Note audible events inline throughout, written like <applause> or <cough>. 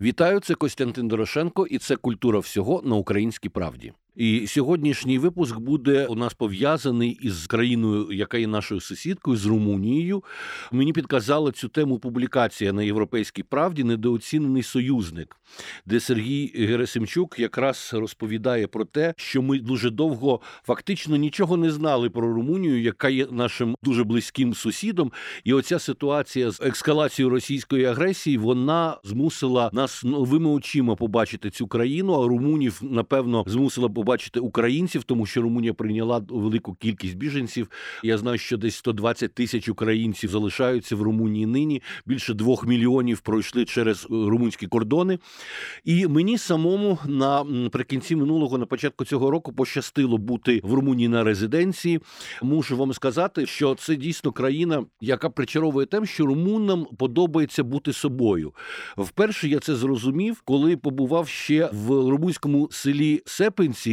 Вітаю, це Костянтин Дорошенко, і це культура всього на українській правді. І сьогоднішній випуск буде у нас пов'язаний із країною, яка є нашою сусідкою, з Румунією. Мені підказала цю тему публікація на європейській правді недооцінений союзник, де Сергій Герасимчук якраз розповідає про те, що ми дуже довго фактично нічого не знали про Румунію, яка є нашим дуже близьким сусідом. І оця ситуація з ескалацією російської агресії вона змусила нас новими очима побачити цю країну. А румунів напевно змусила побачити побачити українців, тому що Румунія прийняла велику кількість біженців. Я знаю, що десь 120 тисяч українців залишаються в Румунії нині. Більше двох мільйонів пройшли через е, румунські кордони. І мені самому наприкінці минулого, на початку цього року, пощастило бути в Румунії на резиденції. Мушу вам сказати, що це дійсно країна, яка причаровує тим, що румунам подобається бути собою. Вперше я це зрозумів, коли побував ще в румунському селі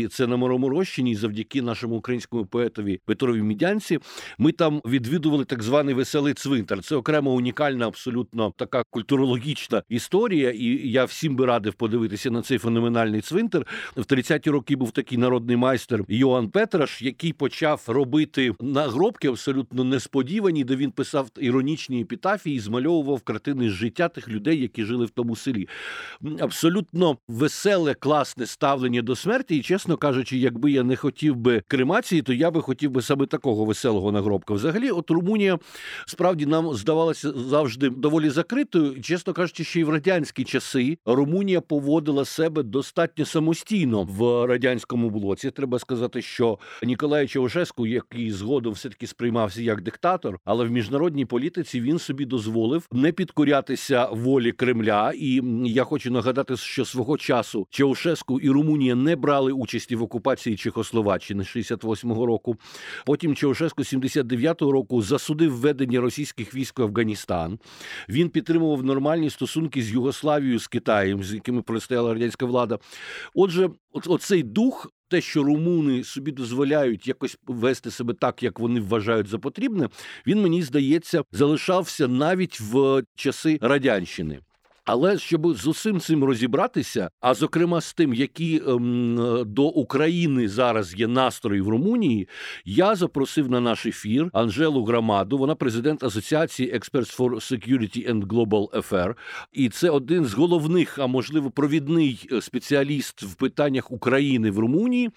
Це на Мороморощині, завдяки нашому українському поетові Петрові Мідянці. Ми там відвідували так званий веселий цвинтар. Це окрема унікальна, абсолютно така культурологічна історія. І я всім би радив подивитися на цей феноменальний цвинтар. В 30-ті роки був такий народний майстер Йоанн Петраш, який почав робити нагробки абсолютно несподівані, де він писав іронічні епітафії, і змальовував картини з життя тих людей, які жили в тому селі. Абсолютно веселе, класне ставлення до смерті, і чесно чесно кажучи, якби я не хотів би кремації, то я би хотів би саме такого веселого нагробка. Взагалі, от Румунія справді нам здавалася завжди доволі закритою. Чесно кажучи, ще й в радянські часи Румунія поводила себе достатньо самостійно в радянському блоці. Треба сказати, що Ніколай Чаушеску, який згодом все таки сприймався як диктатор, але в міжнародній політиці він собі дозволив не підкорятися волі Кремля. І я хочу нагадати, що свого часу Чаушеску і Румунія не брали участь участі в окупації Чехословаччини 68-го року. Потім Чаушеско 79-го року засудив введення російських військ в Афганістан. Він підтримував нормальні стосунки з Югославією з Китаєм, з якими простояла радянська влада. Отже, оцей дух. Те, що румуни собі дозволяють якось вести себе так, як вони вважають за потрібне, він мені здається залишався навіть в часи радянщини. Але щоб з усім цим розібратися, а зокрема з тим, які ем, до України зараз є настрої в Румунії, я запросив на наш ефір Анжелу Грамаду. Вона президент Асоціації Experts for Security and Global Affair. І це один з головних, а можливо, провідний е, спеціаліст в питаннях України в Румунії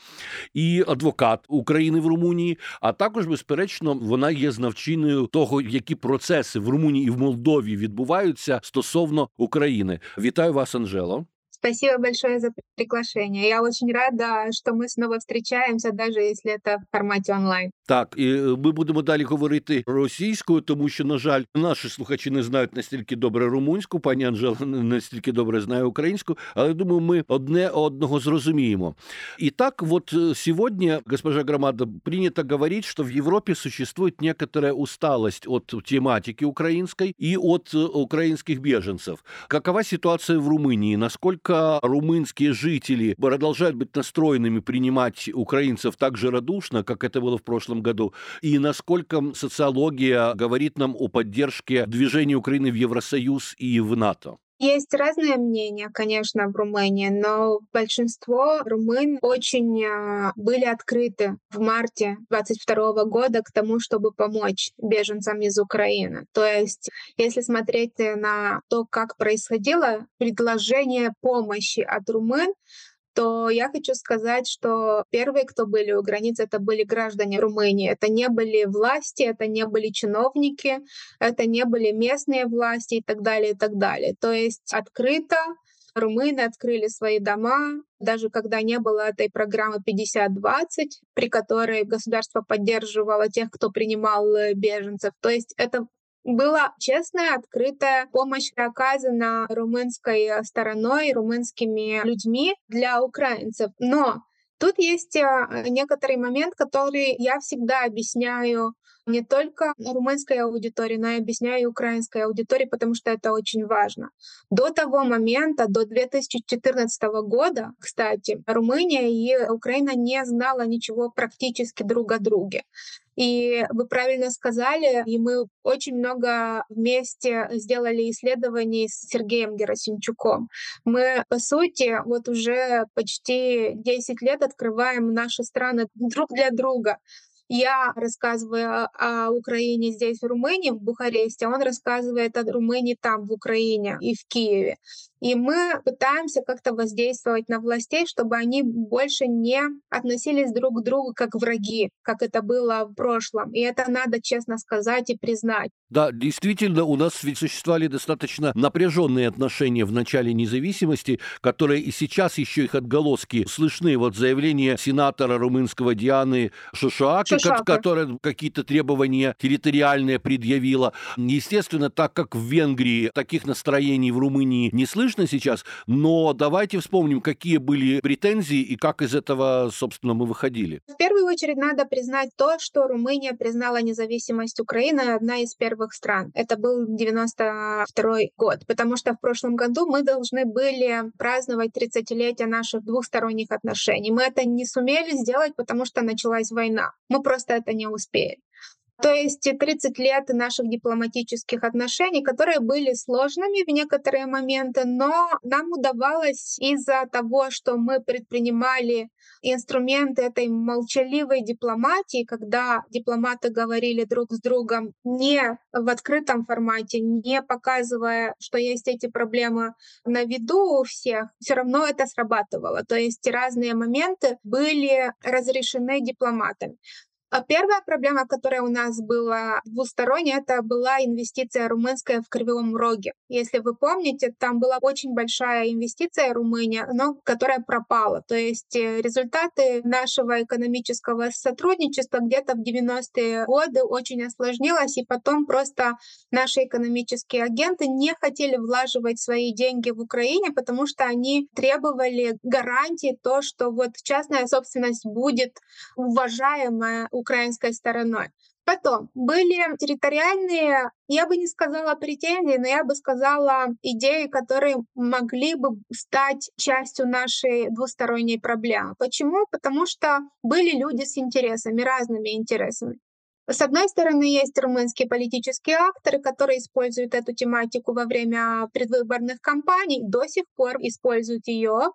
і адвокат України в Румунії. А також, безперечно, вона є знавчиною того, які процеси в Румунії і в Молдові відбуваються стосовно України. Украины. Вітаю вас, Анжело. Спасибо большое за приглашение. Я очень рада, что мы снова встречаемся, даже если это в форматі онлайн. Так, і ми будемо далі говорити російською, тому що, на жаль, наші слухачі не знають настільки добре румунську. Пані Анжела не настільки добре знає українську, але думаю, ми одне одного зрозуміємо. И так вот сегодня, госпожа Громада, принято говорить, что в Европе существует некоторая усталость от тематики украинской и от украинских беженцев. Какова ситуация в Румынии? Насколько румынские жители продолжают быть настроенными принимать украинцев так же радушно, как это было в прошлом году, и насколько социология говорит нам о поддержке движения Украины в Евросоюз и в НАТО? Есть разные мнения, конечно, в Румынии, но большинство румын очень а, были открыты в марте 2022 года к тому, чтобы помочь беженцам из Украины. То есть, если смотреть на то, как происходило предложение помощи от румын, то я хочу сказать, что первые, кто были у границ, это были граждане Румынии. Это не были власти, это не были чиновники, это не были местные власти и так далее, и так далее. То есть открыто румыны открыли свои дома, даже когда не было этой программы 50-20, при которой государство поддерживало тех, кто принимал э, беженцев. То есть это была честная, открытая помощь оказана румынской стороной, румынскими людьми для украинцев. Но тут есть а, некоторый момент, который я всегда объясняю не только румынской аудитории, но и объясняю украинской аудитории, потому что это очень важно. До того момента, до 2014 года, кстати, Румыния и Украина не знала ничего практически друг о друге. И вы правильно сказали, и мы очень много вместе сделали исследований с Сергеем Герасимчуком. Мы, по сути, вот уже почти 10 лет открываем наши страны друг для друга. Я рассказываю о Украине здесь, в Румынии, в Бухаресте, он рассказывает о Румынии там, в Украине и в Киеве. И мы пытаемся как-то воздействовать на властей, чтобы они больше не относились друг к другу как враги, как это было в прошлом. И это надо честно сказать и признать. Да, действительно, у нас ведь существовали достаточно напряженные отношения в начале независимости, которые и сейчас еще их отголоски слышны. Вот заявление сенатора румынского Дианы Шушаки, Шушака. которая какие-то требования территориальные предъявила. Естественно, так как в Венгрии таких настроений в Румынии не слышно, слышно сейчас, но давайте вспомним, какие были претензии и как из этого, собственно, мы выходили. В первую очередь надо признать то, что Румыния признала независимость Украины одна из первых стран. Это был 92 год, потому что в прошлом году мы должны были праздновать 30-летие наших двухсторонних отношений. Мы это не сумели сделать, потому что началась война. Мы просто это не успели. То есть 30 лет наших дипломатических отношений, которые были сложными в некоторые моменты, но нам удавалось из-за того, что мы предпринимали инструменты этой молчаливой дипломатии, когда дипломаты говорили друг с другом не в открытом формате, не показывая, что есть эти проблемы на виду у всех, все равно это срабатывало. То есть разные моменты были разрешены дипломатами. А первая проблема, которая у нас была двусторонняя, это была инвестиция румынская в Кривом Роге. Если вы помните, там была очень большая инвестиция Румыния, но которая пропала. То есть э, результаты нашего экономического сотрудничества где-то в 90-е годы очень осложнилось, и потом просто наши экономические агенты не хотели влаживать свои деньги в Украине, потому что они требовали гарантии то, что вот частная собственность будет уважаемая украинской стороной. Потом были территориальные, я бы не сказала претензии, но я бы сказала идеи, которые могли бы стать частью нашей двусторонней проблемы. Почему? Потому что были люди с интересами, разными интересами. С одной стороны, есть румынские политические акторы, которые используют эту тематику во время предвыборных кампаний, до сих пор используют ее.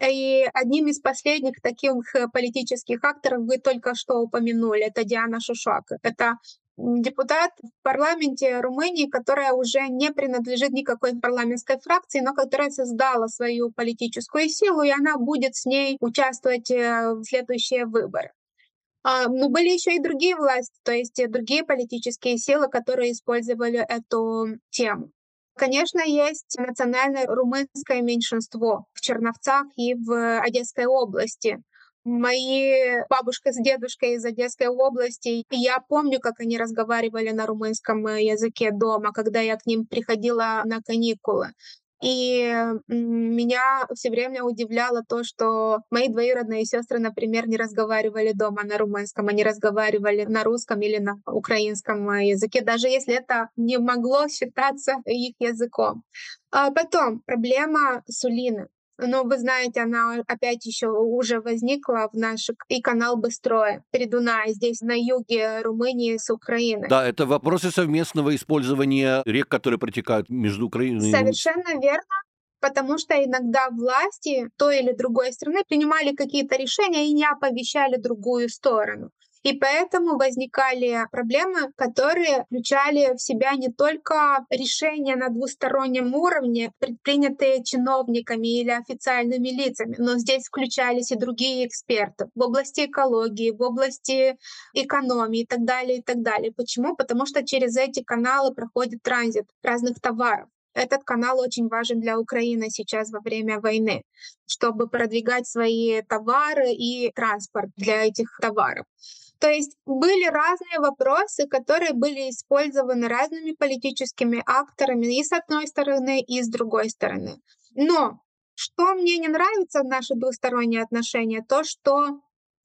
И одним из последних таких э, политических акторов вы только что упомянули, это Диана Шушак. Это депутат в парламенте Румынии, которая уже не принадлежит никакой парламентской фракции, но которая создала свою политическую силу, и она будет с ней участвовать э, в следующие выборы. А, но были еще и другие власти, то есть другие политические силы, которые использовали эту тему. Конечно, есть национальное румынское меньшинство в Черновцах и в Одесской области. Мои бабушка с дедушкой из Одесской области, и я помню, как они разговаривали на румынском языке дома, когда я к ним приходила на каникулы. И меня все время удивляло то, что мои двоюродные сестры, например, не разговаривали дома на румынском, они разговаривали на русском или на украинском языке, даже если это не могло считаться их языком. А потом проблема Сулины. Но вы знаете, она опять еще уже возникла в наш и канал Быстрое, Передунай, здесь на юге Румынии с Украины. Да, это вопросы совместного использования рек, которые протекают между Украиной Совершенно верно потому что иногда власти той или другой страны принимали какие-то решения и не оповещали другую сторону. И поэтому возникали проблемы, которые включали в себя не только решения на двустороннем уровне, предпринятые чиновниками или официальными лицами, но здесь включались и другие эксперты в области экологии, в области экономии и так далее, и так далее. Почему? Потому что через эти каналы проходит транзит разных товаров. Этот канал очень важен для Украины сейчас во время войны, чтобы продвигать свои товары и транспорт для этих товаров. То есть были разные вопросы, которые были использованы разными политическими акторами и с одной стороны, и с другой стороны. Но что мне не нравится в наши двусторонние отношения, то, что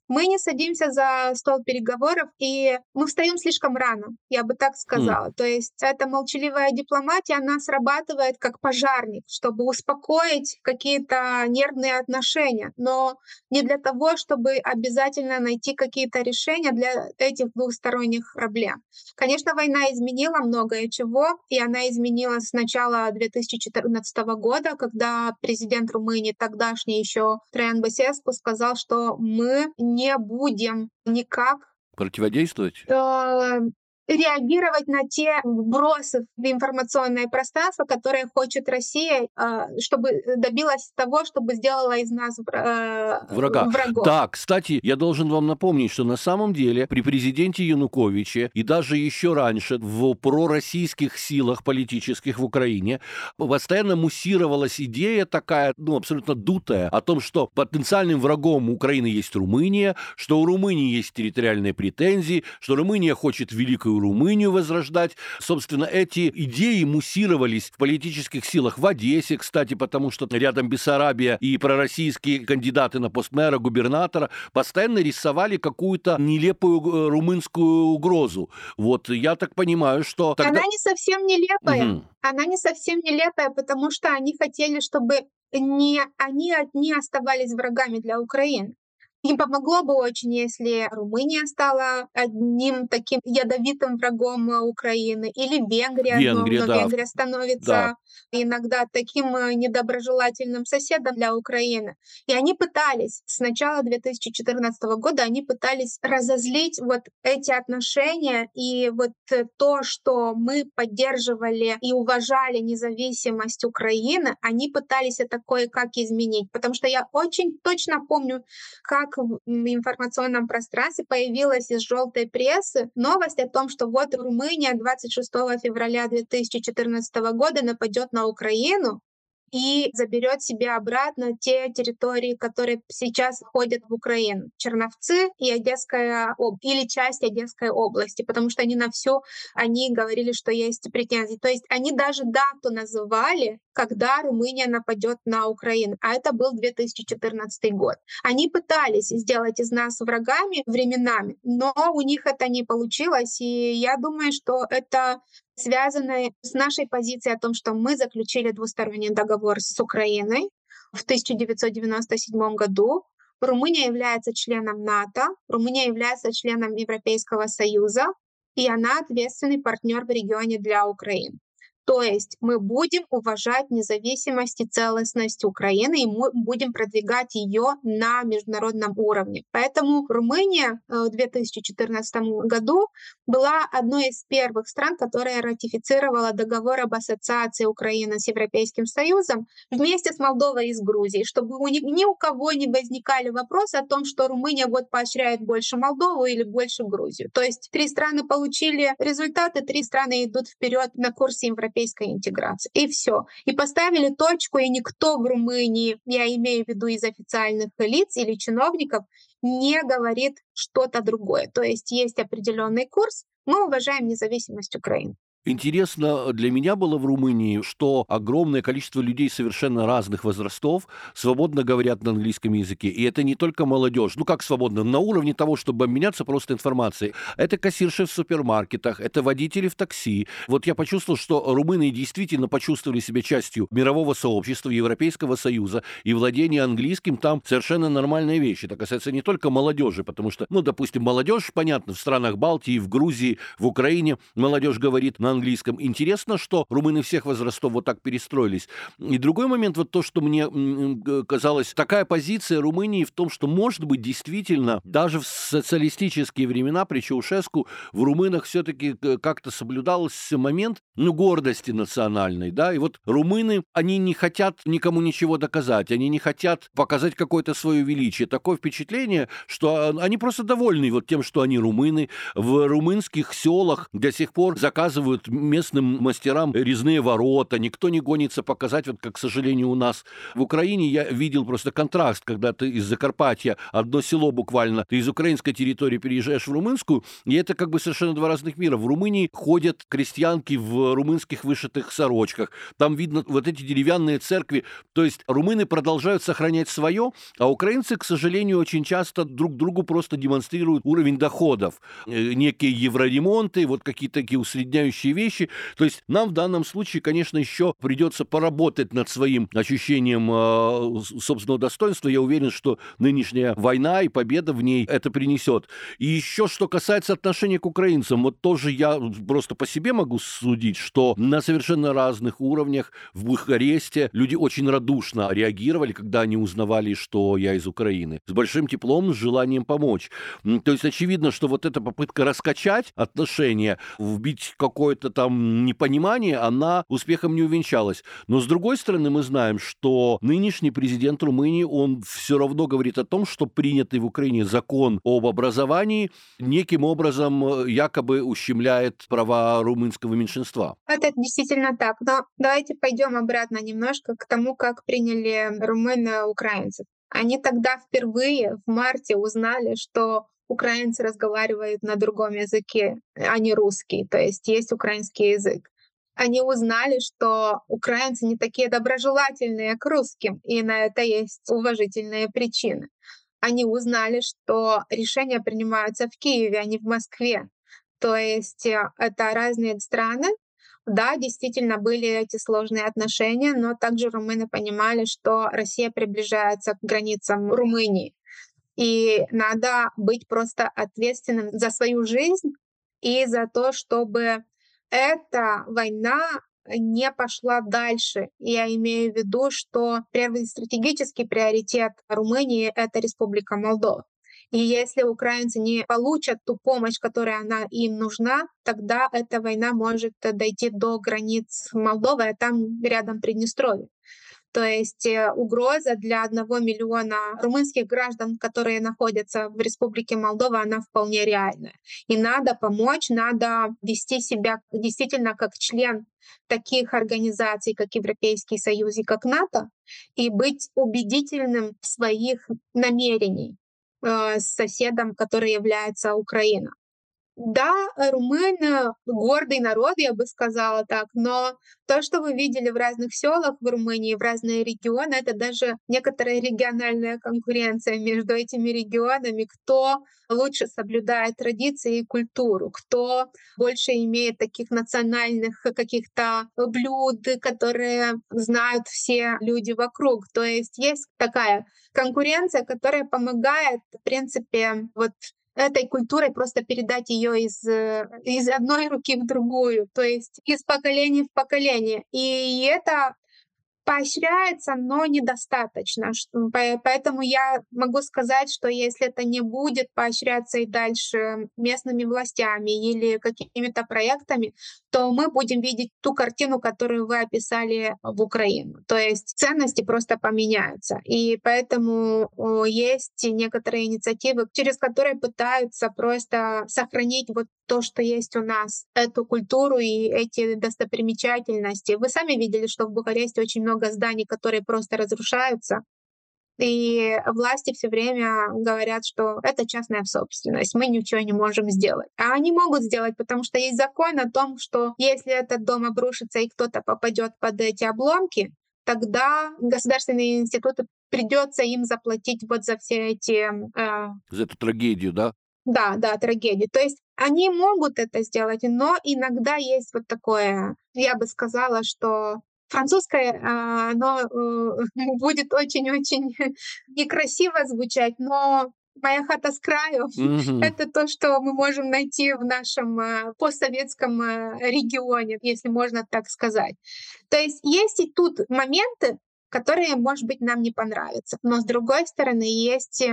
Мы не садимся за стол переговоров, и мы встаем слишком рано, я бы так сказала. Mm. То есть эта молчаливая дипломатия, она срабатывает как пожарник, чтобы успокоить какие-то нервные отношения, но не для того, чтобы обязательно найти какие-то решения для этих двухсторонних проблем. Конечно, война изменила многое чего, и она изменила с начала 2014 года, когда президент Румынии, тогдашний еще Траян Басеску, сказал, что мы не будем никак противодействовать? Э, реагировать на те вбросы в информационное пространство, которые хочет Россия, а, чтобы добилась того, чтобы сделала из нас э, Врага. врагов. Да, кстати, я должен вам напомнить, что на самом деле при президенте Януковиче и даже еще раньше в пророссийских силах политических в Украине постоянно муссировалась идея такая, ну, абсолютно дутая, о том, что потенциальным врагом Украины есть Румыния, что у Румынии есть территориальные претензии, что Румыния хочет великую Румынию возрождать. Собственно, эти идеи муссировались в политических силах в Одессе, кстати, потому что рядом Бессарабия и пророссийские кандидаты на пост мэра, губернатора постоянно рисовали какую-то нелепую э, румынскую угрозу. Вот я так понимаю, что... Тогда... Она не совсем нелепая. Угу. Она не совсем нелепая, потому что они хотели, чтобы не они одни оставались врагами для Украины. Им помогло бы очень, если Румыния стала одним таким ядовитым врагом э, Украины, или Венгрия, Венгрия но, да. Венгрия становится да. иногда таким э, недоброжелательным соседом для Украины. И они пытались, с начала 2014 года, они пытались разозлить вот эти отношения и вот э, то, что мы поддерживали и уважали независимость Украины, они пытались это кое-как изменить. Потому что я очень точно помню, как как в информационном пространстве появилась из желтой прессы новость о том, что вот Румыния 26 февраля 2014 года нападет на Украину, и заберет себе обратно те территории, которые сейчас входят в Украину. Черновцы и Одесская область, или часть Одесской области, потому что они на все, они говорили, что есть претензии. То есть они даже дату называли, когда Румыния нападет на Украину, а это был 2014 год. Они пытались сделать из нас врагами временами, но у них это не получилось, и я думаю, что это связанной с нашей позицией о том, что мы заключили двусторонний договор с Украиной в 1997 году. Румыния является членом НАТО, Румыния является членом Европейского Союза, и она ответственный партнер в регионе для Украины. То есть мы будем уважать независимость и целостность Украины, и мы будем продвигать ее на международном уровне. Поэтому Румыния э, в 2014 году была одной из первых стран, которая ратифицировала договор об ассоциации Украины с Европейским Союзом вместе с Молдовой и с Грузией, чтобы ни у кого не возникали вопросы о том, что Румыния вот поощряет больше Молдову или больше Грузию. То есть три страны получили результаты, три страны идут вперед на курсе Европейского европейской интеграции. И все. И поставили точку, и никто в Румынии, я имею в виду из официальных лиц или чиновников, не говорит что-то другое. То есть есть определенный курс, мы уважаем независимость Украины. Интересно для меня было в Румынии, что огромное количество людей совершенно разных возрастов свободно говорят на английском языке. И это не только молодежь. Ну как свободно? На уровне того, чтобы обменяться просто информацией. Это кассирши в супермаркетах, это водители в такси. Вот я почувствовал, что румыны действительно почувствовали себя частью мирового сообщества, Европейского Союза. И владение английским там совершенно нормальная вещь. Это касается не только молодежи, потому что, ну, допустим, молодежь, понятно, в странах Балтии, в Грузии, в Украине молодежь говорит на английском. Интересно, что румыны всех возрастов вот так перестроились. И другой момент, вот то, что мне казалось, такая позиция Румынии в том, что, может быть, действительно, даже в социалистические времена при Чаушеску в румынах все-таки как-то соблюдался момент, ну, гордости национальной, да, и вот румыны, они не хотят никому ничего доказать, они не хотят показать какое-то свое величие. Такое впечатление, что они просто довольны вот тем, что они румыны. В румынских селах до сих пор заказывают делают местным мастерам резные ворота, никто не гонится показать, вот как, к сожалению, у нас. В Украине я видел просто контраст, когда ты из Закарпатья, одно село буквально, ты из украинской территории переезжаешь в румынскую, и это как бы совершенно два разных мира. В Румынии ходят крестьянки в румынских вышитых сорочках, там видно вот эти деревянные церкви, то есть румыны продолжают сохранять свое, а украинцы, к сожалению, очень часто друг другу просто демонстрируют уровень доходов, э, некие евроремонты, вот какие-то такие усредняющие вещи. То есть нам в данном случае, конечно, еще придется поработать над своим ощущением э, собственного достоинства. Я уверен, что нынешняя война и победа в ней это принесет. И еще что касается отношения к украинцам, вот тоже я просто по себе могу судить, что на совершенно разных уровнях в Бухаресте люди очень радушно реагировали, когда они узнавали, что я из Украины. С большим теплом, с желанием помочь. То есть очевидно, что вот эта попытка раскачать отношения, вбить какое-то там непонимание, она успехом не увенчалась. Но с другой стороны, мы знаем, что нынешний президент Румынии, он все равно говорит о том, что принятый в Украине закон об образовании неким образом э, якобы ущемляет права румынского меньшинства. Это действительно так. Но давайте пойдем обратно немножко к тому, как приняли румыны украинцев. Они тогда впервые в марте узнали, что украинцы разговаривают на другом языке, а не русский, то есть есть украинский язык. Они узнали, что украинцы не такие доброжелательные к русским, и на это есть уважительные причины. Они узнали, что решения принимаются в Киеве, а не в Москве. То есть э, это разные страны. Да, действительно были эти сложные отношения, но также румыны понимали, что Россия приближается к границам Румынии. И надо быть просто ответственным за свою жизнь и за то, чтобы эта война не пошла дальше. Я имею в виду, что первый стратегический приоритет Румынии — это Республика Молдова. И если украинцы не получат ту помощь, которая она им нужна, тогда эта война может дойти до границ Молдовы, а там рядом Приднестровье. То есть э, угроза для одного миллиона румынских граждан, которые находятся в Республике Молдова, она вполне реальная. И надо помочь, надо вести себя действительно как член таких организаций, как Европейский Союз и как НАТО, и быть убедительным в своих намерениях э, с соседом, который является Украина. Да, румыны гордый народ, я бы сказала так, но то, что вы видели в разных селах в Румынии, в разные регионы, это даже некоторая региональная конкуренция между этими регионами, кто лучше соблюдает традиции и культуру, кто больше имеет таких национальных каких-то блюд, которые знают все люди вокруг. То есть есть такая конкуренция, которая помогает, в принципе, вот этой культурой просто передать ее из, э, из одной руки в другую, то есть из поколения в поколение. И это поощряется, но недостаточно. Поэтому я могу сказать, что если это не будет поощряться и дальше местными властями или какими-то проектами, то мы будем видеть ту картину, которую вы описали в Украину. То есть ценности просто поменяются. И поэтому есть некоторые инициативы, через которые пытаются просто сохранить вот то, что есть у нас, эту культуру и эти достопримечательности. Вы сами видели, что в Бухаресте очень много зданий, которые просто разрушаются. И власти все время говорят, что это частная собственность, мы ничего не можем сделать. А они могут сделать, потому что есть закон о том, что если этот дом обрушится и кто-то попадет под эти обломки, тогда государственные институты придется им заплатить вот за все эти... Э... За эту трагедию, да? Да, да, трагедию. То есть они могут это сделать, но иногда есть вот такое, я бы сказала, что французское, а, оно э, <laughs> будет очень-очень <laughs> некрасиво звучать, но моя хата с краю <laughs> mm-hmm. это то, что мы можем найти в нашем э, постсоветском э, регионе, если можно так сказать. То есть есть и тут моменты, которые, может быть, нам не понравятся, но с другой стороны есть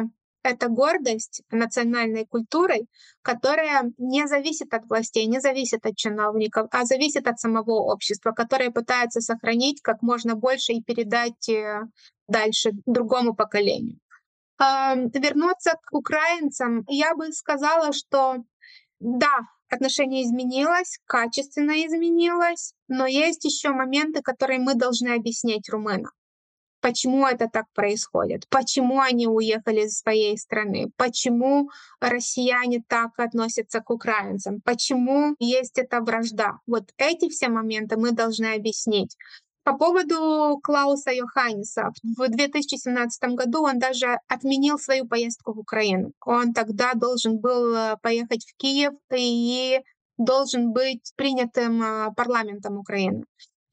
это гордость национальной культурой, которая не зависит от властей, не зависит от чиновников, а зависит от самого общества, которое пытается сохранить как можно больше и передать э, дальше другому поколению. Вернуться к украинцам, я бы сказала, что да, отношение изменилось, качественно изменилось, но есть еще моменты, которые мы должны объяснить румынам. Почему это так происходит? Почему они уехали из своей страны? Почему россияне так относятся к украинцам? Почему есть эта вражда? Вот эти все моменты мы должны объяснить. По поводу Клауса Йоханниса. В 2017 году он даже отменил свою поездку в Украину. Он тогда должен был э, поехать в Киев и должен быть принятым э, парламентом Украины.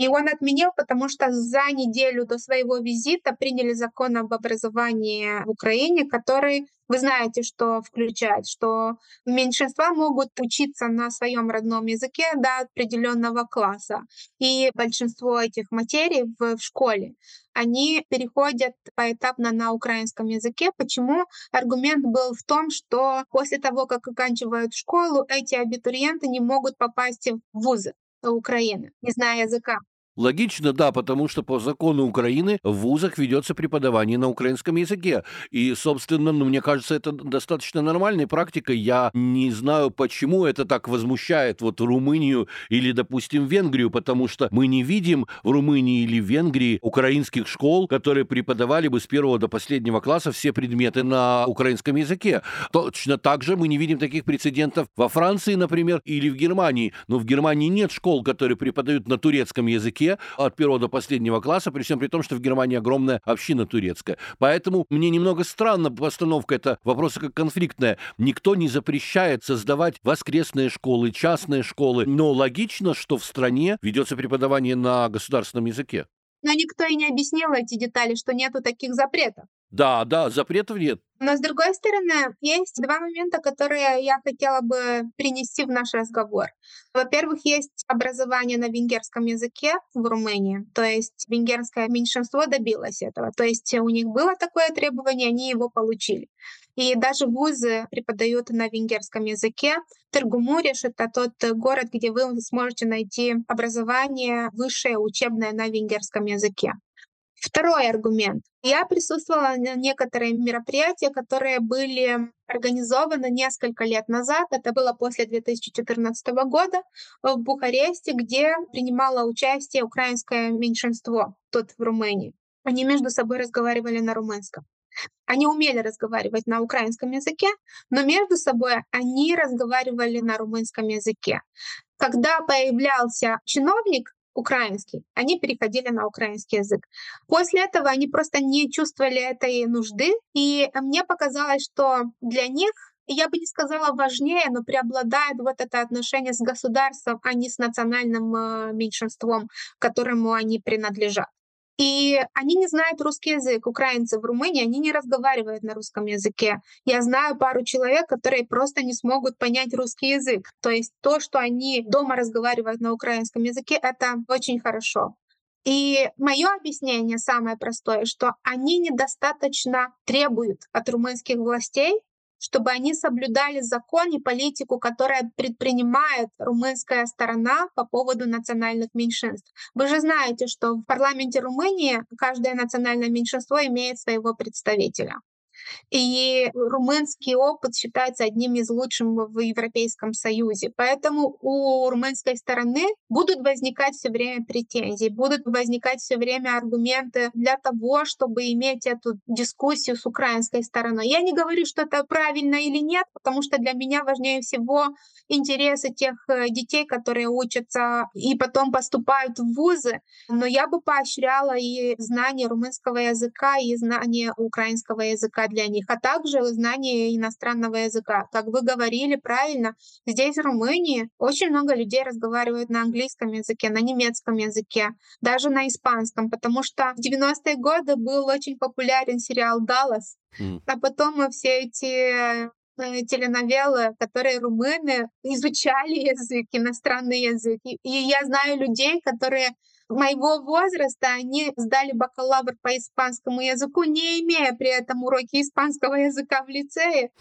И он отменил, потому что за неделю до своего визита приняли закон об образовании в Украине, который, вы знаете, что включает, что меньшинства могут учиться на своем родном языке до определенного класса. И большинство этих материй в, в школе, они переходят поэтапно на украинском языке. Почему? Аргумент был в том, что после того, как оканчивают школу, эти абитуриенты не могут попасть в вузы. Украины, не зная языка. Логично, да, потому что по закону Украины в вузах ведется преподавание на украинском языке. И, собственно, ну, мне кажется, это достаточно нормальной практикой. Я не знаю, почему это так возмущает вот Румынию или, допустим, Венгрию, потому что мы не видим в Румынии или Венгрии украинских школ, которые преподавали бы с первого до последнего класса все предметы на украинском языке. Точно так же мы не видим таких прецедентов во Франции, например, или в Германии. Но в Германии нет школ, которые преподают на турецком языке, языке от первого до последнего класса, при всем при том, что в Германии огромная община турецкая. Поэтому мне немного странно постановка это вопроса как конфликтная. Никто не запрещает создавать воскресные школы, частные школы, но логично, что в стране ведется преподавание на государственном языке. Но никто и не объяснил эти детали, что нету таких запретов. Да, да, запретов нет. Но с другой стороны, есть два момента, которые я хотела бы принести в наш разговор. Во-первых, есть образование на венгерском языке в Румынии, то есть венгерское меньшинство добилось этого. То есть у них было такое требование, они его получили. И даже вузы преподают на венгерском языке. Тергумуриш — это тот город, где вы сможете найти образование высшее учебное на венгерском языке. Второй аргумент. Я присутствовала на некоторые мероприятия, которые были организованы несколько лет назад. Это было после 2014 года в Бухаресте, где принимало участие украинское меньшинство тут в Румынии. Они между собой разговаривали на румынском. Они умели разговаривать на украинском языке, но между собой они разговаривали на румынском языке. Когда появлялся чиновник, украинский, они переходили на украинский язык. После этого они просто не чувствовали этой нужды, и мне показалось, что для них я бы не сказала важнее, но преобладает вот это отношение с государством, а не с национальным э, меньшинством, к которому они принадлежат. И они не знают русский язык. Украинцы в Румынии, они не разговаривают на русском языке. Я знаю пару человек, которые просто не смогут понять русский язык. То есть то, что они дома разговаривают на украинском языке, это очень хорошо. И мое объяснение самое простое, что они недостаточно требуют от румынских властей чтобы они соблюдали закон и политику, которая предпринимает румынская сторона по поводу национальных меньшинств. Вы же знаете, что в парламенте Румынии каждое национальное меньшинство имеет своего представителя. И румынский опыт считается одним из лучших в Европейском Союзе. Поэтому у румынской стороны будут возникать все время претензии, будут возникать все время аргументы для того, чтобы иметь эту дискуссию с украинской стороной. Я не говорю, что это правильно или нет, потому что для меня важнее всего интересы тех э, детей, которые учатся и потом поступают в вузы. Но я бы поощряла и знание румынского языка, и знание украинского языка для них, а также знание иностранного языка. Как вы говорили правильно, здесь в Румынии очень много людей разговаривают на английском языке, на немецком языке, даже на испанском, потому что в 90-е годы был очень популярен сериал «Даллас», mm. а потом все эти э, теленовелы, которые румыны изучали <laughs> язык, иностранный язык. И я знаю людей, которые моего возраста, они сдали бакалавр по испанскому языку, не имея при этом уроки испанского языка в лицее.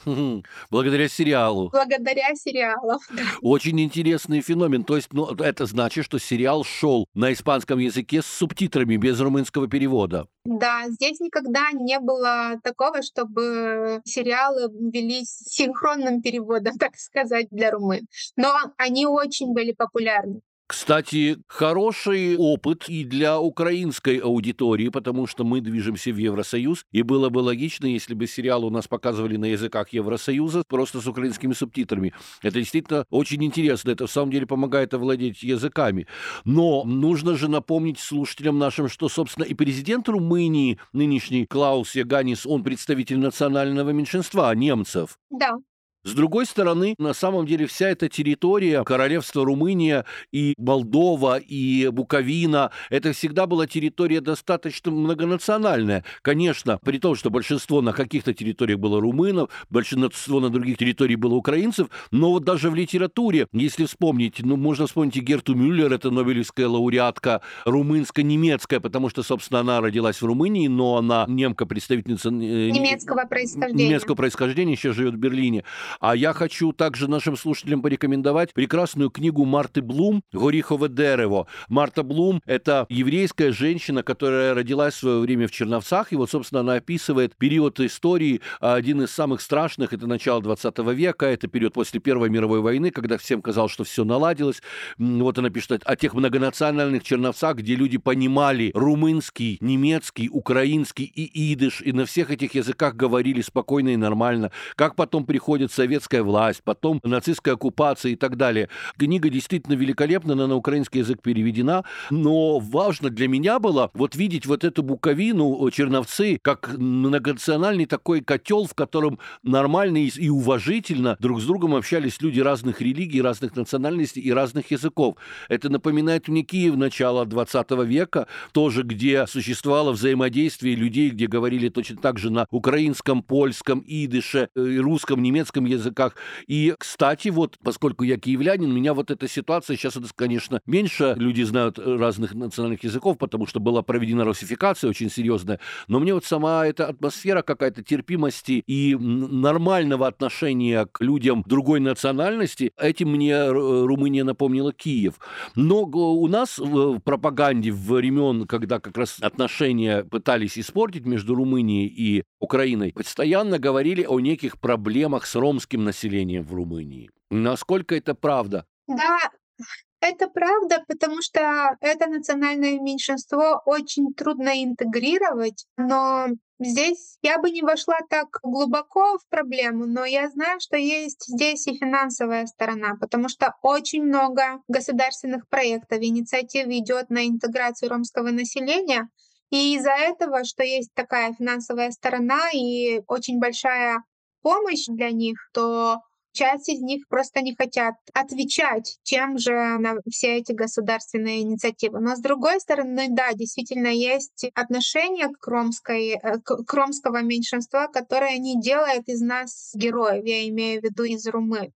Благодаря сериалу. Благодаря сериалу. <laughs> Очень интересный феномен. То есть, ну, это значит, что сериал шел на испанском языке с субтитрами, без румынского перевода. Да, здесь никогда не было такого, чтобы сериалы велись синхронным переводом, <laughs> так сказать, для румын. Но они очень были популярны. Кстати, хороший опыт и для украинской аудитории, потому что мы движемся в Евросоюз, и было бы логично, если бы сериал у нас показывали на языках Евросоюза, просто с украинскими субтитрами. Это действительно очень интересно, это в самом деле помогает овладеть языками. Но нужно же напомнить слушателям нашим, что, собственно, и президент Румынии, нынешний Клаус Яганис, он представитель национального меньшинства, немцев. Да. С другой стороны, на самом деле вся эта территория, королевство Румыния и Молдова, и Буковина, это всегда была территория достаточно многонациональная. Конечно, при том, что большинство на каких-то территориях было румынов, большинство на других территориях было украинцев, но вот даже в литературе, если вспомнить, ну, можно вспомнить и Герту Мюллер, это Нобелевская лауреатка румынско-немецкая, потому что, собственно, она родилась в Румынии, но она немка, представительница... Э, немецкого происхождения. Немецкого происхождения, еще живет в Берлине. А я хочу также нашим слушателям порекомендовать прекрасную книгу Марты Блум «Гориховое дерево». Марта Блум — это еврейская женщина, которая родилась в свое время в Черновцах, и вот, собственно, она описывает период истории, один из самых страшных, это начало 20 века, это период после Первой мировой войны, когда всем казалось, что все наладилось. Вот она пишет о тех многонациональных Черновцах, где люди понимали румынский, немецкий, украинский и идыш, и на всех этих языках говорили спокойно и нормально. Как потом приходится советская власть, потом нацистская оккупация и так далее. Книга действительно великолепна, она на украинский язык переведена, но важно для меня было вот видеть вот эту буковину, Черновцы, как многонациональный такой котел, в котором нормально и уважительно друг с другом общались люди разных религий, разных национальностей и разных языков. Это напоминает мне Киев начала 20 века, тоже где существовало взаимодействие людей, где говорили точно так же на украинском, польском, идыше, э, русском, немецком языках. И, кстати, вот, поскольку я киевлянин, меня вот эта ситуация, сейчас это, конечно, меньше люди знают разных национальных языков, потому что была проведена русификация очень серьезная, но мне вот сама эта атмосфера какая-то терпимости и нормального отношения к людям другой национальности, этим мне Румыния напомнила Киев. Но у нас в пропаганде времен, когда как раз отношения пытались испортить между Румынией и Украиной, постоянно говорили о неких проблемах с ромским ромским населением в Румынии. Насколько это правда? Да, это правда, потому что это национальное меньшинство очень трудно интегрировать, но здесь я бы не вошла так глубоко в проблему, но я знаю, что есть здесь и финансовая сторона, потому что очень много государственных проектов, инициатив идет на интеграцию ромского населения, и из-за этого, что есть такая финансовая сторона и очень большая помощь для них, то часть из них просто не хотят отвечать тем же на все эти государственные инициативы. Но с другой стороны, да, действительно есть отношение к, ромской, э, к ромского меньшинства, которое не делает из нас героев, я имею в виду из румын.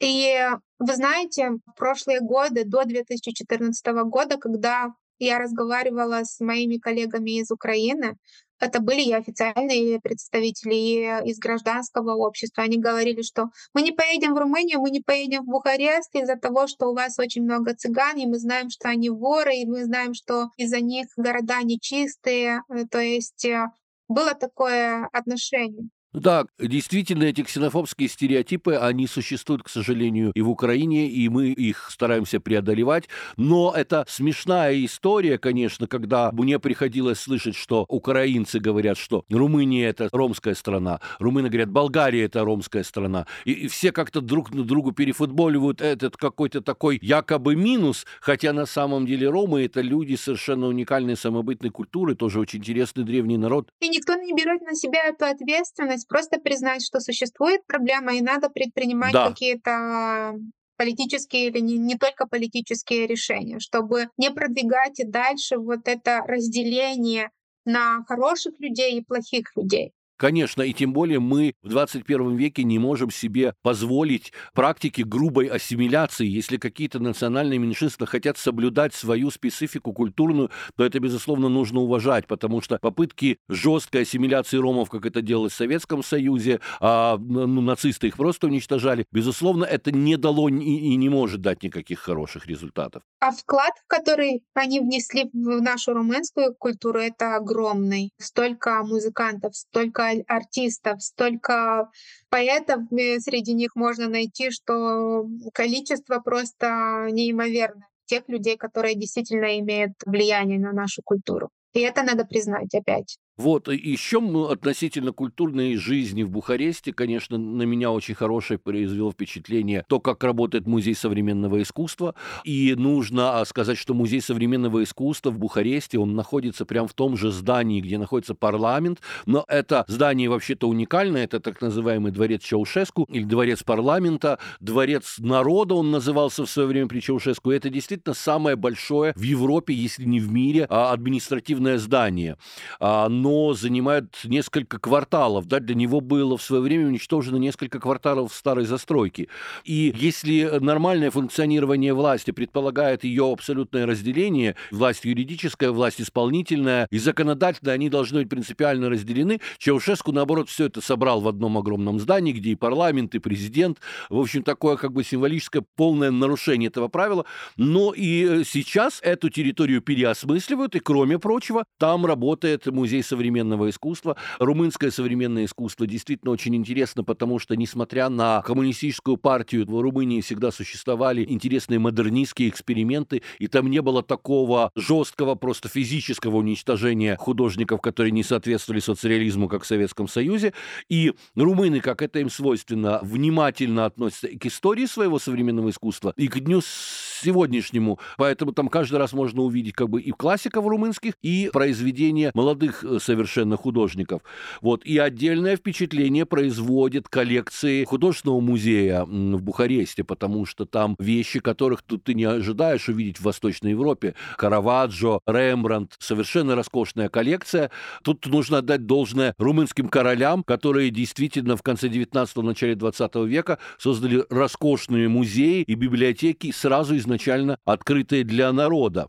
И вы знаете, в прошлые годы, до 2014 года, когда я разговаривала с моими коллегами из Украины, это были и официальные представители из гражданского общества. Они говорили, что мы не поедем в Румынию, мы не поедем в Бухарест из-за того, что у вас очень много цыган, и мы знаем, что они воры, и мы знаем, что из-за них города нечистые. Э, то есть э, было такое отношение. Да, действительно, эти ксенофобские стереотипы, они существуют, к сожалению, и в Украине, и мы их стараемся преодолевать. Но это смешная история, конечно, когда мне приходилось слышать, что украинцы говорят, что Румыния — это ромская страна, румыны говорят, Болгария — это ромская страна. И, и все как-то друг на другу перефутболивают этот какой-то такой якобы минус, хотя на самом деле ромы — это люди совершенно уникальной самобытной культуры, тоже очень интересный древний народ. И никто не берет на себя эту ответственность есть просто признать, что существует проблема, и надо предпринимать да. какие-то политические или не, не только политические решения, чтобы не продвигать и дальше вот это разделение на хороших людей и плохих людей. Конечно, и тем более мы в 21 веке не можем себе позволить практики грубой ассимиляции. Если какие-то национальные меньшинства хотят соблюдать свою специфику культурную, то это, безусловно, нужно уважать, потому что попытки жесткой ассимиляции ромов, как это делалось в Советском Союзе, а ну, нацисты их просто уничтожали, безусловно, это не дало и, и не может дать никаких хороших результатов. А вклад, который они внесли в нашу румынскую культуру, это огромный. Столько музыкантов, столько артистов, столько поэтов среди них можно найти, что количество просто неимоверное тех людей, которые действительно имеют влияние на нашу культуру. И это надо признать опять. Вот, еще относительно культурной жизни в Бухаресте, конечно, на меня очень хорошее произвело впечатление то, как работает Музей современного искусства. И нужно а, сказать, что Музей современного искусства в Бухаресте, он находится прямо в том же здании, где находится парламент. Но это здание вообще-то уникальное, это так называемый дворец Чаушеску или дворец парламента, дворец народа он назывался в свое время при Чаушеску. И это действительно самое большое в Европе, если не в мире, а, административное здание. А, но но занимает несколько кварталов. Да, для него было в свое время уничтожено несколько кварталов старой застройки. И если нормальное функционирование власти предполагает ее абсолютное разделение, власть юридическая, власть исполнительная и законодательная, они должны быть принципиально разделены, Чаушеску, наоборот, все это собрал в одном огромном здании, где и парламент, и президент. В общем, такое как бы символическое полное нарушение этого правила. Но и сейчас эту территорию переосмысливают, и, кроме прочего, там работает музей современного искусства. Румынское современное искусство действительно очень интересно, потому что, несмотря на коммунистическую партию, в Румынии всегда существовали интересные модернистские эксперименты, и там не было такого жесткого, просто физического уничтожения художников, которые не соответствовали соцреализму, как в Советском Союзе. И румыны, как это им свойственно, внимательно относятся и к истории своего современного искусства, и к дню сегодняшнему. Поэтому там каждый раз можно увидеть как бы и классиков румынских, и произведения молодых э, совершенно художников. Вот. И отдельное впечатление производит коллекции художественного музея в Бухаресте, потому что там вещи, которых тут ты не ожидаешь увидеть в Восточной Европе. Караваджо, Рембрандт, совершенно роскошная коллекция. Тут нужно отдать должное румынским королям, которые действительно в конце 19-го, начале 20 века создали роскошные музеи и библиотеки сразу изначально открытые для народа.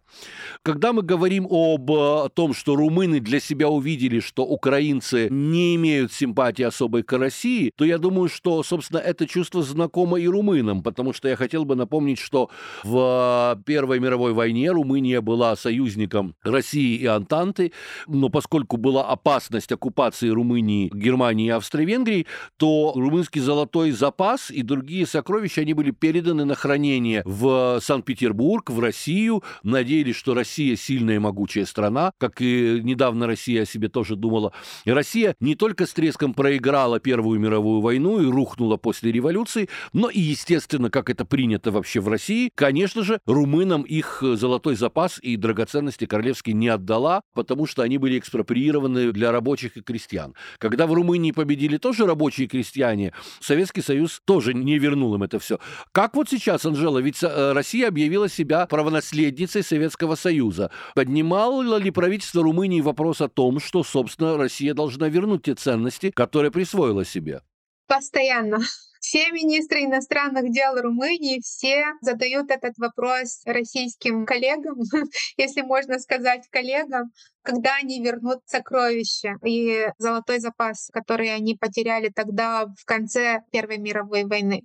Когда мы говорим об э, том, что румыны для себя увидели, что украинцы не имеют симпатии особой к России, то я думаю, что, собственно, это чувство знакомо и румынам, потому что я хотел бы напомнить, что в Первой мировой войне Румыния была союзником России и Антанты, но поскольку была опасность оккупации Румынии, Германии и Австро-Венгрии, то румынский золотой запас и другие сокровища, они были переданы на хранение в Санкт-Петербург, в Россию. Надеялись, что Россия сильная и могучая страна, как и недавно Россия себе тоже думала. Россия не только с треском проиграла Первую мировую войну и рухнула после революции, но и, естественно, как это принято вообще в России, конечно же, румынам их золотой запас и драгоценности королевские не отдала, потому что они были экспроприированы для рабочих и крестьян. Когда в Румынии победили тоже рабочие и крестьяне, Советский Союз тоже не вернул им это все. Как вот сейчас, Анжела, ведь э, Россия объявила себя правонаследницей Советского Союза. Поднимало ли правительство Румынии вопрос о том, что, собственно, Россия должна вернуть те ценности, которые присвоила себе. Постоянно. Все министры иностранных дел Румынии, все задают этот вопрос российским коллегам, <laughs> если можно сказать коллегам, когда они вернут сокровища и золотой запас, который они потеряли тогда в конце Первой мировой войны.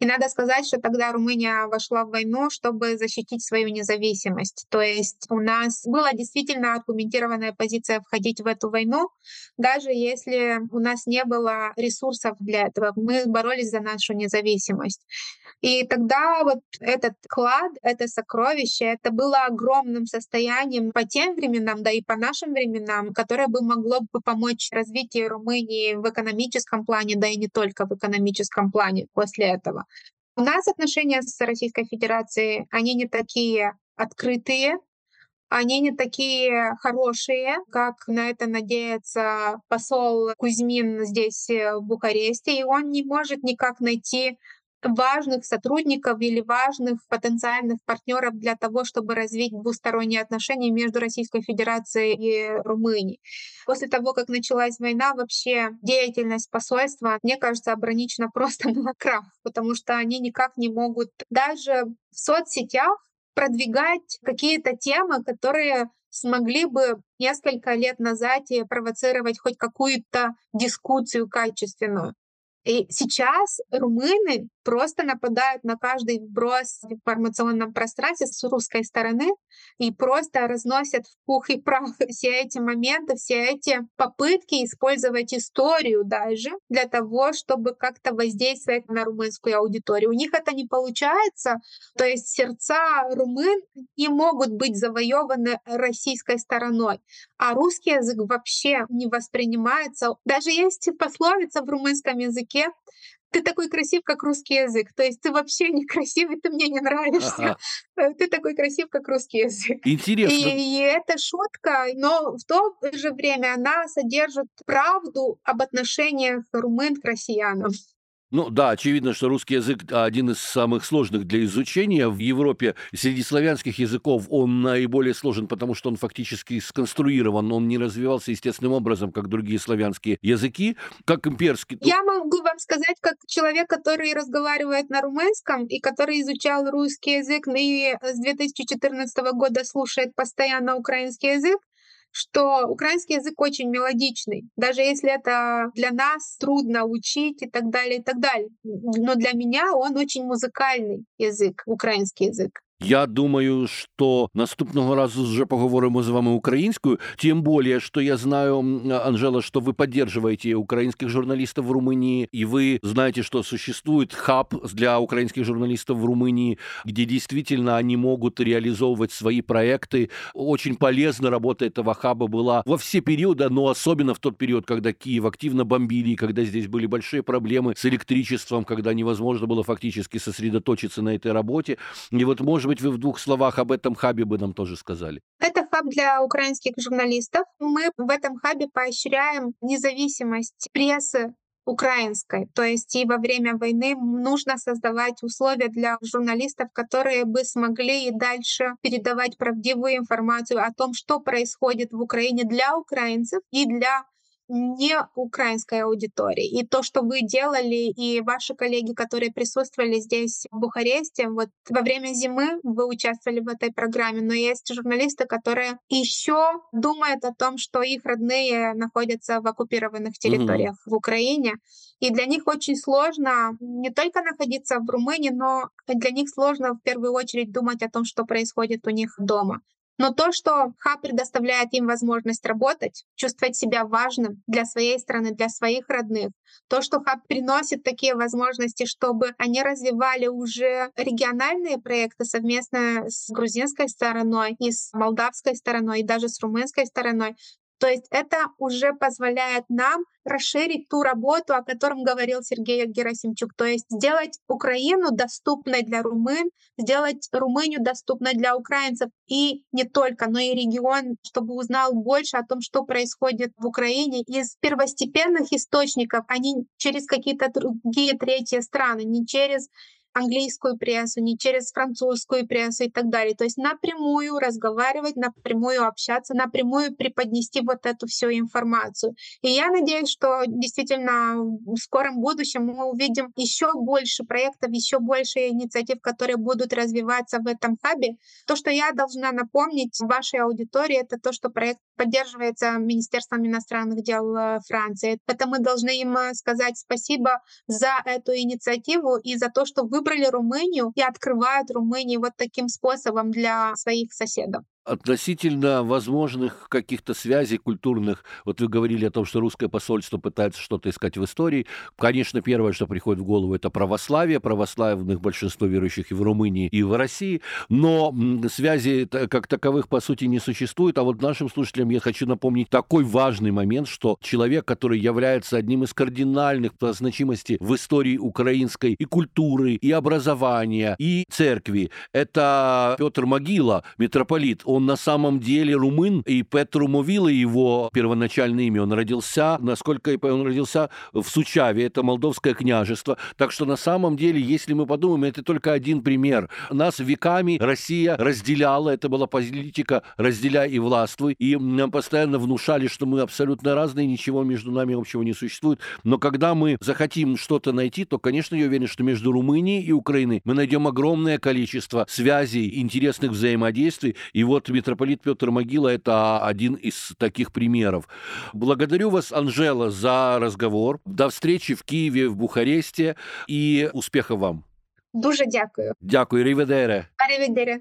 И надо сказать, что тогда Румыния вошла в войну, чтобы защитить свою независимость. То есть у нас была действительно аргументированная позиция входить в эту войну, даже если у нас не было ресурсов для этого. Мы боролись за нашу независимость. И тогда вот этот клад, это сокровище, это было огромным состоянием по тем временам, да и по нашим временам, которое бы могло бы помочь развитию Румынии в экономическом плане, да и не только в экономическом плане после этого. У нас отношения с Российской Федерацией, они не такие открытые, они не такие хорошие, как на это надеется посол Кузьмин здесь, э, в Бухаресте, и он не может никак найти важных сотрудников или важных потенциальных партнеров для того, чтобы развить двусторонние отношения между Российской Федерацией и Румынией. После того, как началась война, вообще деятельность посольства, мне кажется, оборонична <laughs> просто на крах, потому что они никак не могут даже в соцсетях продвигать какие-то темы, которые смогли бы несколько лет назад провоцировать хоть какую-то дискуссию качественную. И сейчас румыны просто нападают на каждый вброс в информационном пространстве с русской стороны и просто разносят в пух и прах <laughs> все эти моменты, все эти попытки использовать историю даже для того, чтобы как-то воздействовать на румынскую аудиторию. У них это не получается, то есть сердца румын не могут быть завоеваны российской стороной, а русский язык вообще не воспринимается. Даже есть пословица в румынском языке, ты такой красив, как русский язык. То есть ты вообще не красивый, ты мне не нравишься. Ага. Э, ты такой красив, как русский язык. Интересно. И, и это шутка, но в то же время она содержит правду об отношениях румын к россиянам. Ну да, очевидно, что русский язык один из самых сложных для изучения. В Европе среди славянских языков он наиболее сложен, потому что он фактически сконструирован, он не развивался естественным образом, как другие славянские языки, как имперский. Я могу вам сказать, как человек, который разговаривает на румынском и который изучал русский язык и с 2014 года слушает постоянно украинский язык, что украинский язык очень мелодичный, даже если это для нас трудно учить и так далее, и так далее. Но для меня он очень музыкальный язык, украинский язык. Я думаю, що наступного разу вже поговоримо з вами українською. Тем более, что я знаю, Анжела, что вы поддерживаете украинских журналистов в Румынии, и вы знаете, что существует хаб для украинских журналистов в Румынии, где действительно они могут реализовывать свои проекты. Очень полезна работа этого хаба была во все периоды, но особенно в тот период, когда Киев активно бомбили, когда здесь были большие проблемы с электричеством, когда невозможно было фактически сосредоточиться на этой работе. И вот, может быть, вы в двух словах об этом хабе бы нам тоже сказали. Это хаб для украинских журналистов. Мы в этом хабе поощряем независимость прессы украинской. То есть и во время войны нужно создавать условия для журналистов, которые бы смогли и дальше передавать правдивую информацию о том, что происходит в Украине для украинцев и для не украинской аудитории. И то, что вы делали, и ваши коллеги, которые присутствовали здесь в Бухаресте, вот во время зимы вы участвовали в этой программе, но есть журналисты, которые еще думают о том, что их родные находятся в оккупированных территориях mm-hmm. в Украине. И для них очень сложно не только находиться в Румынии, но для них сложно в первую очередь думать о том, что происходит у них дома. Но то, что хаб предоставляет им возможность работать, чувствовать себя важным для своей страны, для своих родных, то, что хаб приносит такие возможности, чтобы они развивали уже региональные проекты совместно с грузинской стороной и с молдавской стороной, и даже с румынской стороной, то есть это уже позволяет нам расширить ту работу, о котором говорил Сергей Герасимчук, то есть сделать Украину доступной для румын, сделать Румынию доступной для украинцев и не только, но и регион, чтобы узнал больше о том, что происходит в Украине из первостепенных источников, а не через какие-то другие третьи страны, не через английскую прессу, не через французскую прессу и так далее. То есть напрямую разговаривать, напрямую общаться, напрямую преподнести вот эту всю информацию. И я надеюсь, что действительно в скором будущем мы увидим еще больше проектов, еще больше инициатив, которые будут развиваться в этом хабе. То, что я должна напомнить вашей аудитории, это то, что проект поддерживается Министерством иностранных дел э, Франции. Это мы должны им э, сказать спасибо за эту инициативу и за то, что выбрали выбрали Румынию и открывают Румынию вот таким способом для своих соседов относительно возможных каких-то связей культурных, вот вы говорили о том, что русское посольство пытается что-то искать в истории. Конечно, первое, что приходит в голову, это православие. Православных большинство верующих и в Румынии, и в России. Но связи как таковых, по сути, не существует. А вот нашим слушателям я хочу напомнить такой важный момент, что человек, который является одним из кардинальных по значимости в истории украинской и культуры, и образования, и церкви, это Петр Могила, митрополит. Он он на самом деле румын, и Петру Мовила его первоначальное имя. Он родился, насколько я он родился в Сучаве, это Молдовское княжество. Так что на самом деле, если мы подумаем, это только один пример. Нас веками Россия разделяла, это была политика «разделяй и властвуй», и нам постоянно внушали, что мы абсолютно разные, ничего между нами общего не существует. Но когда мы захотим что-то найти, то, конечно, я уверен, что между Румынией и Украиной мы найдем огромное количество связей, интересных взаимодействий. И вот митрополит Петр Могила – это один из таких примеров. Благодарю вас, Анжела, за разговор. До встречи в Киеве, в Бухаресте и успехов вам. Дуже дякую. Дякую, Ріведере. Арівідері.